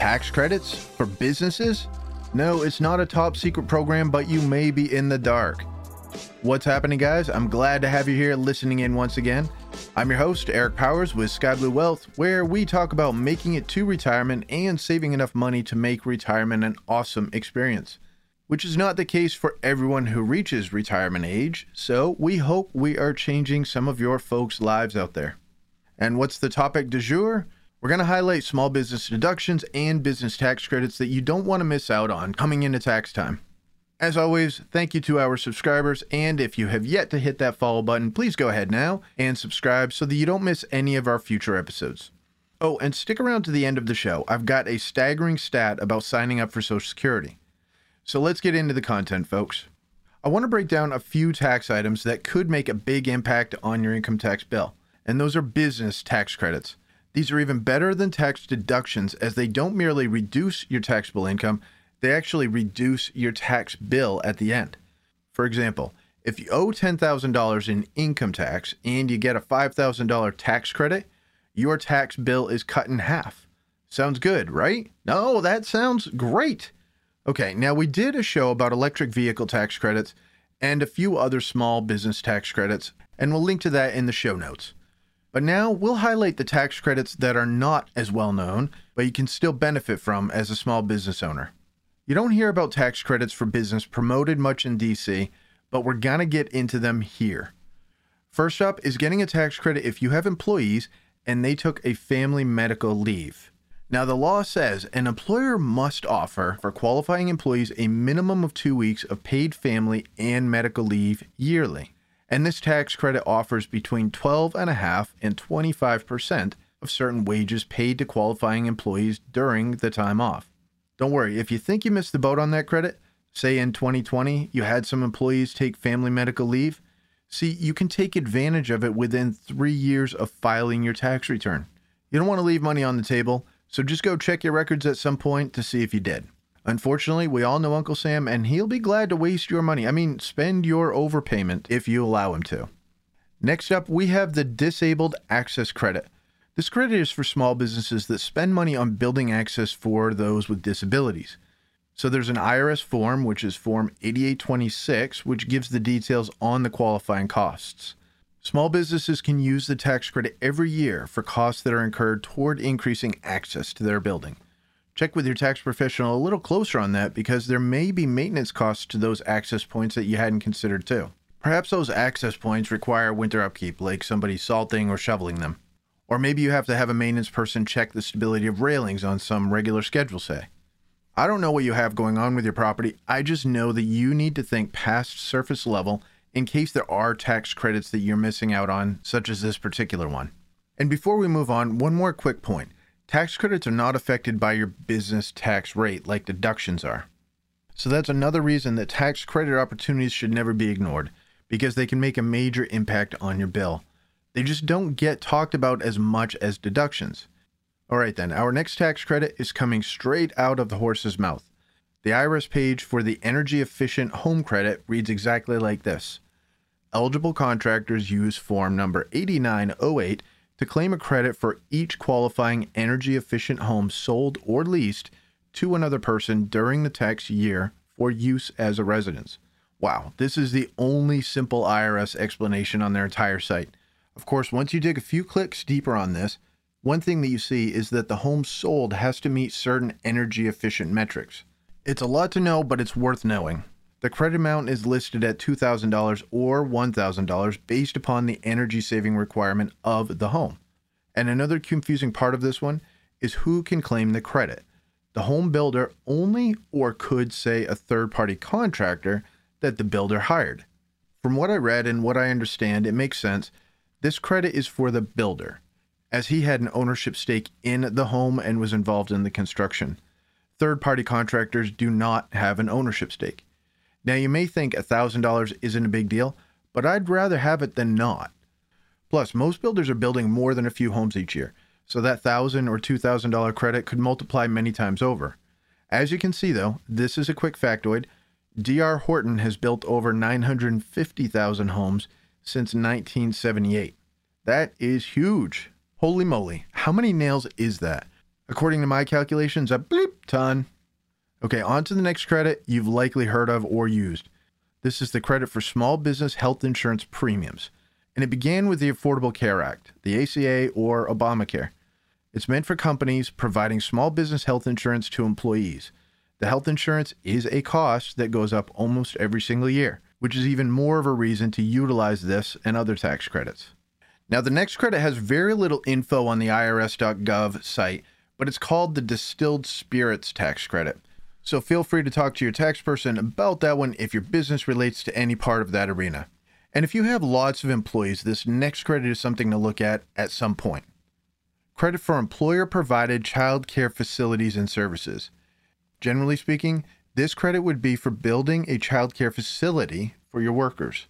Tax credits for businesses? No, it's not a top secret program, but you may be in the dark. What's happening, guys? I'm glad to have you here listening in once again. I'm your host, Eric Powers with Skyblue Wealth, where we talk about making it to retirement and saving enough money to make retirement an awesome experience, which is not the case for everyone who reaches retirement age. So we hope we are changing some of your folks' lives out there. And what's the topic du jour? We're going to highlight small business deductions and business tax credits that you don't want to miss out on coming into tax time. As always, thank you to our subscribers, and if you have yet to hit that follow button, please go ahead now and subscribe so that you don't miss any of our future episodes. Oh, and stick around to the end of the show. I've got a staggering stat about signing up for Social Security. So let's get into the content, folks. I want to break down a few tax items that could make a big impact on your income tax bill, and those are business tax credits. These are even better than tax deductions as they don't merely reduce your taxable income, they actually reduce your tax bill at the end. For example, if you owe $10,000 in income tax and you get a $5,000 tax credit, your tax bill is cut in half. Sounds good, right? No, that sounds great. Okay, now we did a show about electric vehicle tax credits and a few other small business tax credits, and we'll link to that in the show notes. But now we'll highlight the tax credits that are not as well known, but you can still benefit from as a small business owner. You don't hear about tax credits for business promoted much in DC, but we're gonna get into them here. First up is getting a tax credit if you have employees and they took a family medical leave. Now, the law says an employer must offer for qualifying employees a minimum of two weeks of paid family and medical leave yearly and this tax credit offers between 12.5 and 25% of certain wages paid to qualifying employees during the time off. Don't worry, if you think you missed the boat on that credit, say in 2020 you had some employees take family medical leave, see, you can take advantage of it within three years of filing your tax return. You don't want to leave money on the table, so just go check your records at some point to see if you did. Unfortunately, we all know Uncle Sam, and he'll be glad to waste your money. I mean, spend your overpayment if you allow him to. Next up, we have the Disabled Access Credit. This credit is for small businesses that spend money on building access for those with disabilities. So there's an IRS form, which is Form 8826, which gives the details on the qualifying costs. Small businesses can use the tax credit every year for costs that are incurred toward increasing access to their building. Check with your tax professional a little closer on that because there may be maintenance costs to those access points that you hadn't considered too. Perhaps those access points require winter upkeep, like somebody salting or shoveling them. Or maybe you have to have a maintenance person check the stability of railings on some regular schedule, say. I don't know what you have going on with your property, I just know that you need to think past surface level in case there are tax credits that you're missing out on, such as this particular one. And before we move on, one more quick point. Tax credits are not affected by your business tax rate like deductions are. So that's another reason that tax credit opportunities should never be ignored because they can make a major impact on your bill. They just don't get talked about as much as deductions. All right, then, our next tax credit is coming straight out of the horse's mouth. The IRS page for the energy efficient home credit reads exactly like this Eligible contractors use form number 8908 to claim a credit for each qualifying energy efficient home sold or leased to another person during the tax year for use as a residence. Wow, this is the only simple IRS explanation on their entire site. Of course, once you dig a few clicks deeper on this, one thing that you see is that the home sold has to meet certain energy efficient metrics. It's a lot to know, but it's worth knowing. The credit amount is listed at $2,000 or $1,000 based upon the energy saving requirement of the home. And another confusing part of this one is who can claim the credit. The home builder only or could say a third party contractor that the builder hired. From what I read and what I understand, it makes sense. This credit is for the builder, as he had an ownership stake in the home and was involved in the construction. Third party contractors do not have an ownership stake. Now, you may think $1,000 isn't a big deal, but I'd rather have it than not. Plus, most builders are building more than a few homes each year, so that 1,000 or $2,000 credit could multiply many times over. As you can see, though, this is a quick factoid. D.R. Horton has built over 950,000 homes since 1978. That is huge. Holy moly, how many nails is that? According to my calculations, a bleep ton. Okay, on to the next credit you've likely heard of or used. This is the credit for small business health insurance premiums. And it began with the Affordable Care Act, the ACA or Obamacare. It's meant for companies providing small business health insurance to employees. The health insurance is a cost that goes up almost every single year, which is even more of a reason to utilize this and other tax credits. Now, the next credit has very little info on the IRS.gov site, but it's called the Distilled Spirits Tax Credit. So feel free to talk to your tax person about that one if your business relates to any part of that arena. And if you have lots of employees, this next credit is something to look at at some point. Credit for employer provided child care facilities and services. Generally speaking, this credit would be for building a child care facility for your workers.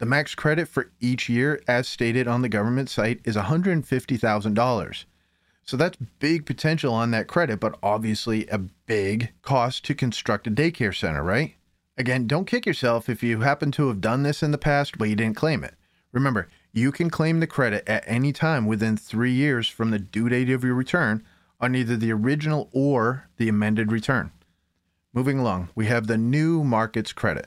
The max credit for each year, as stated on the government site, is $150,000. So that's big potential on that credit, but obviously a big cost to construct a daycare center, right? Again, don't kick yourself if you happen to have done this in the past, but you didn't claim it. Remember, you can claim the credit at any time within three years from the due date of your return on either the original or the amended return. Moving along, we have the new markets credit.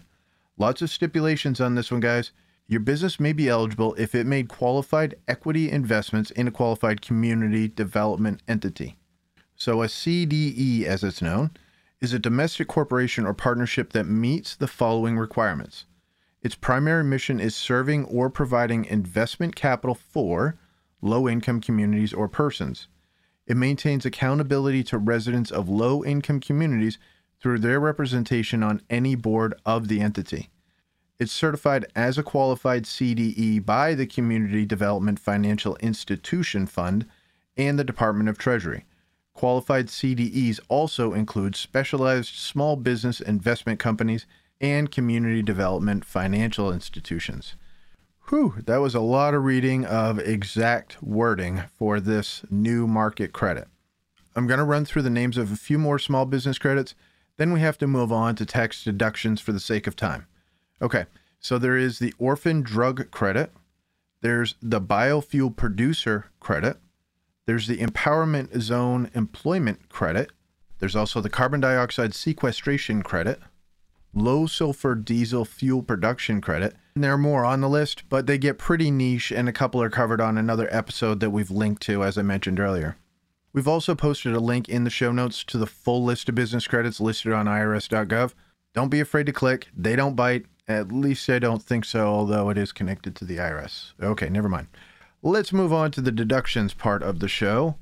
Lots of stipulations on this one, guys. Your business may be eligible if it made qualified equity investments in a qualified community development entity. So, a CDE, as it's known, is a domestic corporation or partnership that meets the following requirements. Its primary mission is serving or providing investment capital for low income communities or persons. It maintains accountability to residents of low income communities through their representation on any board of the entity. It's certified as a qualified CDE by the Community Development Financial Institution Fund and the Department of Treasury. Qualified CDEs also include specialized small business investment companies and community development financial institutions. Whew, that was a lot of reading of exact wording for this new market credit. I'm going to run through the names of a few more small business credits, then we have to move on to tax deductions for the sake of time. Okay, so there is the orphan drug credit, there's the biofuel producer credit, there's the empowerment zone employment credit, there's also the carbon dioxide sequestration credit, low sulfur diesel fuel production credit. And there are more on the list, but they get pretty niche, and a couple are covered on another episode that we've linked to, as I mentioned earlier. We've also posted a link in the show notes to the full list of business credits listed on irs.gov. Don't be afraid to click, they don't bite, at least I don't think so, although it is connected to the IRS. Okay, never mind. Let's move on to the deductions part of the show.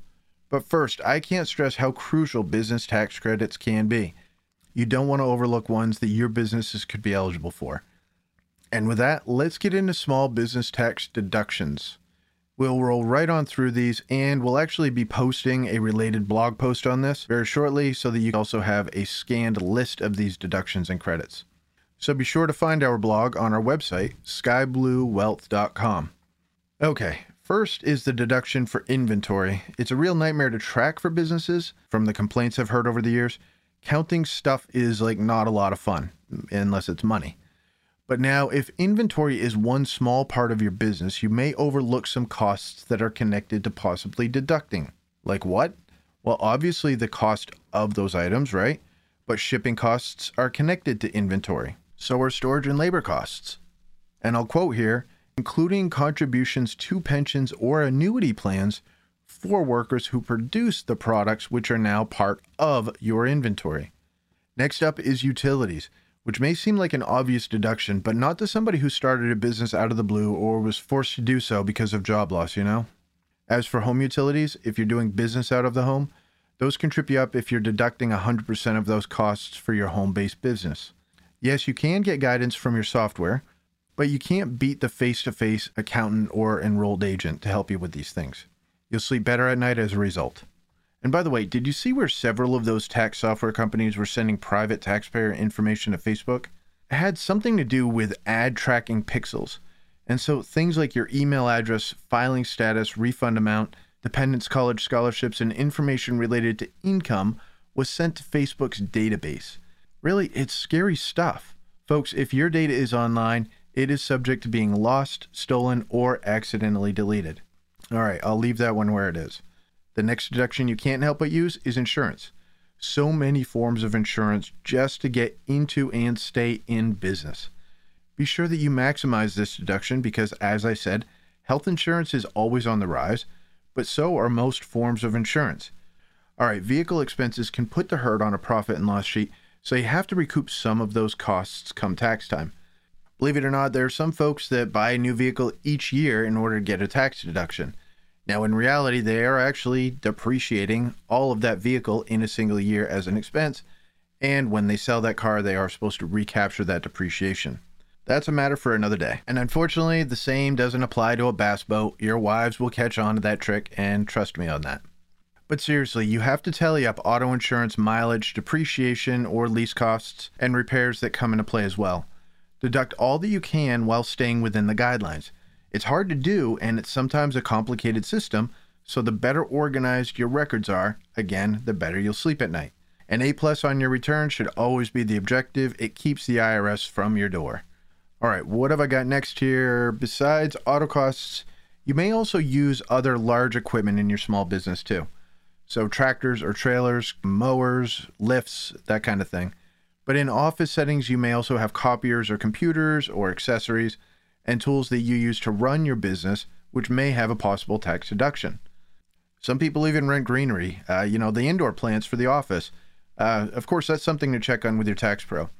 But first, I can't stress how crucial business tax credits can be. You don't want to overlook ones that your businesses could be eligible for. And with that, let's get into small business tax deductions. We'll roll right on through these, and we'll actually be posting a related blog post on this very shortly so that you also have a scanned list of these deductions and credits. So be sure to find our blog on our website, skybluewealth.com. Okay, first is the deduction for inventory. It's a real nightmare to track for businesses from the complaints I've heard over the years. Counting stuff is like not a lot of fun unless it's money. But now, if inventory is one small part of your business, you may overlook some costs that are connected to possibly deducting. Like what? Well, obviously, the cost of those items, right? But shipping costs are connected to inventory so are storage and labor costs. And I'll quote here including contributions to pensions or annuity plans for workers who produce the products which are now part of your inventory. Next up is utilities, which may seem like an obvious deduction, but not to somebody who started a business out of the blue or was forced to do so because of job loss, you know? As for home utilities, if you're doing business out of the home, those can trip you up if you're deducting 100% of those costs for your home based business. Yes, you can get guidance from your software, but you can't beat the face to face accountant or enrolled agent to help you with these things. You'll sleep better at night as a result. And by the way, did you see where several of those tax software companies were sending private taxpayer information to Facebook? It had something to do with ad tracking pixels. And so things like your email address, filing status, refund amount, dependents college scholarships, and information related to income was sent to Facebook's database. Really, it's scary stuff. Folks, if your data is online, it is subject to being lost, stolen, or accidentally deleted. All right, I'll leave that one where it is. The next deduction you can't help but use is insurance. So many forms of insurance just to get into and stay in business. Be sure that you maximize this deduction because, as I said, health insurance is always on the rise, but so are most forms of insurance. All right, vehicle expenses can put the hurt on a profit and loss sheet, so you have to recoup some of those costs come tax time. Believe it or not, there are some folks that buy a new vehicle each year in order to get a tax deduction. Now, in reality, they are actually depreciating all of that vehicle in a single year as an expense, and when they sell that car, they are supposed to recapture that depreciation. That's a matter for another day. And unfortunately, the same doesn't apply to a bass boat. Your wives will catch on to that trick, and trust me on that. But seriously, you have to tally up auto insurance mileage, depreciation, or lease costs, and repairs that come into play as well. Deduct all that you can while staying within the guidelines. It's hard to do, and it's sometimes a complicated system, so the better organized your records are, again, the better you'll sleep at night. An A plus on your return should always be the objective. It keeps the IRS from your door. All right, what have I got next here? Besides auto costs, you may also use other large equipment in your small business too. So, tractors or trailers, mowers, lifts, that kind of thing. But in office settings, you may also have copiers or computers or accessories and tools that you use to run your business, which may have a possible tax deduction. Some people even rent greenery, uh, you know, the indoor plants for the office. Uh, of course, that's something to check on with your tax pro.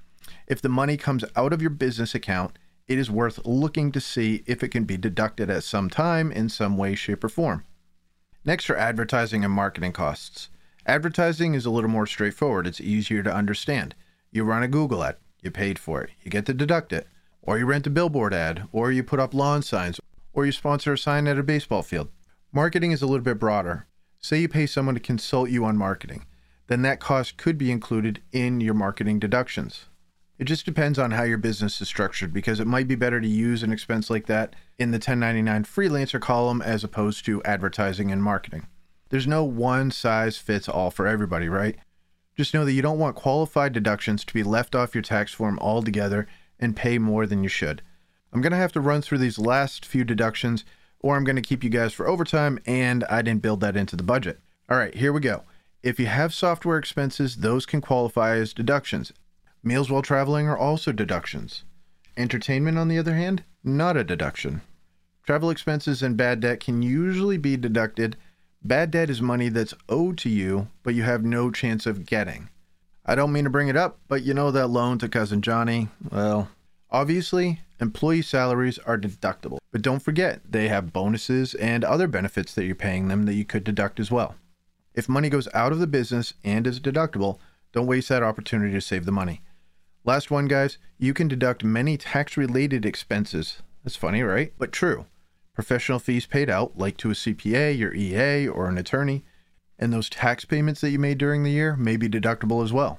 If the money comes out of your business account, it is worth looking to see if it can be deducted at some time in some way, shape, or form. Next are advertising and marketing costs. Advertising is a little more straightforward, it's easier to understand. You run a Google ad, you paid for it, you get to deduct it. Or you rent a billboard ad, or you put up lawn signs, or you sponsor a sign at a baseball field. Marketing is a little bit broader. Say you pay someone to consult you on marketing, then that cost could be included in your marketing deductions. It just depends on how your business is structured because it might be better to use an expense like that in the 1099 freelancer column as opposed to advertising and marketing. There's no one size fits all for everybody, right? Just know that you don't want qualified deductions to be left off your tax form altogether and pay more than you should. I'm going to have to run through these last few deductions or I'm going to keep you guys for overtime and I didn't build that into the budget. All right, here we go. If you have software expenses, those can qualify as deductions. Meals while traveling are also deductions. Entertainment, on the other hand, not a deduction. Travel expenses and bad debt can usually be deducted. Bad debt is money that's owed to you, but you have no chance of getting. I don't mean to bring it up, but you know that loan to cousin Johnny? Well, obviously, employee salaries are deductible. But don't forget, they have bonuses and other benefits that you're paying them that you could deduct as well. If money goes out of the business and is deductible, don't waste that opportunity to save the money. Last one, guys, you can deduct many tax related expenses. That's funny, right? But true. Professional fees paid out, like to a CPA, your EA, or an attorney, and those tax payments that you made during the year may be deductible as well.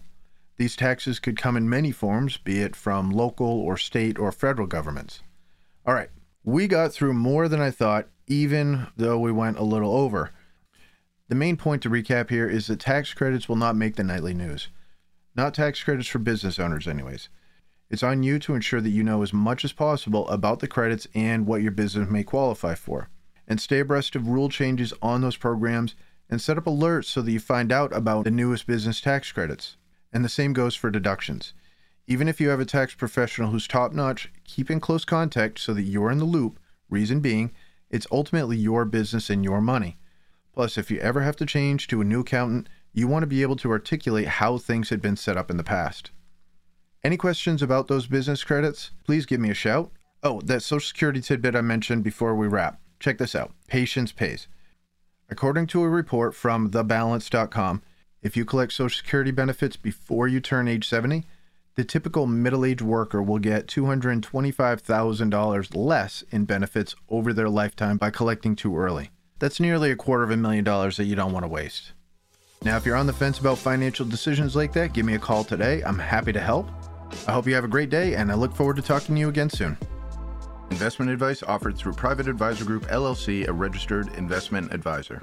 These taxes could come in many forms, be it from local or state or federal governments. All right, we got through more than I thought, even though we went a little over. The main point to recap here is that tax credits will not make the nightly news. Not tax credits for business owners, anyways. It's on you to ensure that you know as much as possible about the credits and what your business may qualify for. And stay abreast of rule changes on those programs and set up alerts so that you find out about the newest business tax credits. And the same goes for deductions. Even if you have a tax professional who's top notch, keep in close contact so that you're in the loop. Reason being, it's ultimately your business and your money. Plus, if you ever have to change to a new accountant, you want to be able to articulate how things had been set up in the past. Any questions about those business credits? Please give me a shout. Oh, that Social Security tidbit I mentioned before we wrap. Check this out Patience Pays. According to a report from thebalance.com, if you collect Social Security benefits before you turn age 70, the typical middle aged worker will get $225,000 less in benefits over their lifetime by collecting too early. That's nearly a quarter of a million dollars that you don't want to waste. Now, if you're on the fence about financial decisions like that, give me a call today. I'm happy to help. I hope you have a great day, and I look forward to talking to you again soon. Investment advice offered through Private Advisor Group LLC, a registered investment advisor.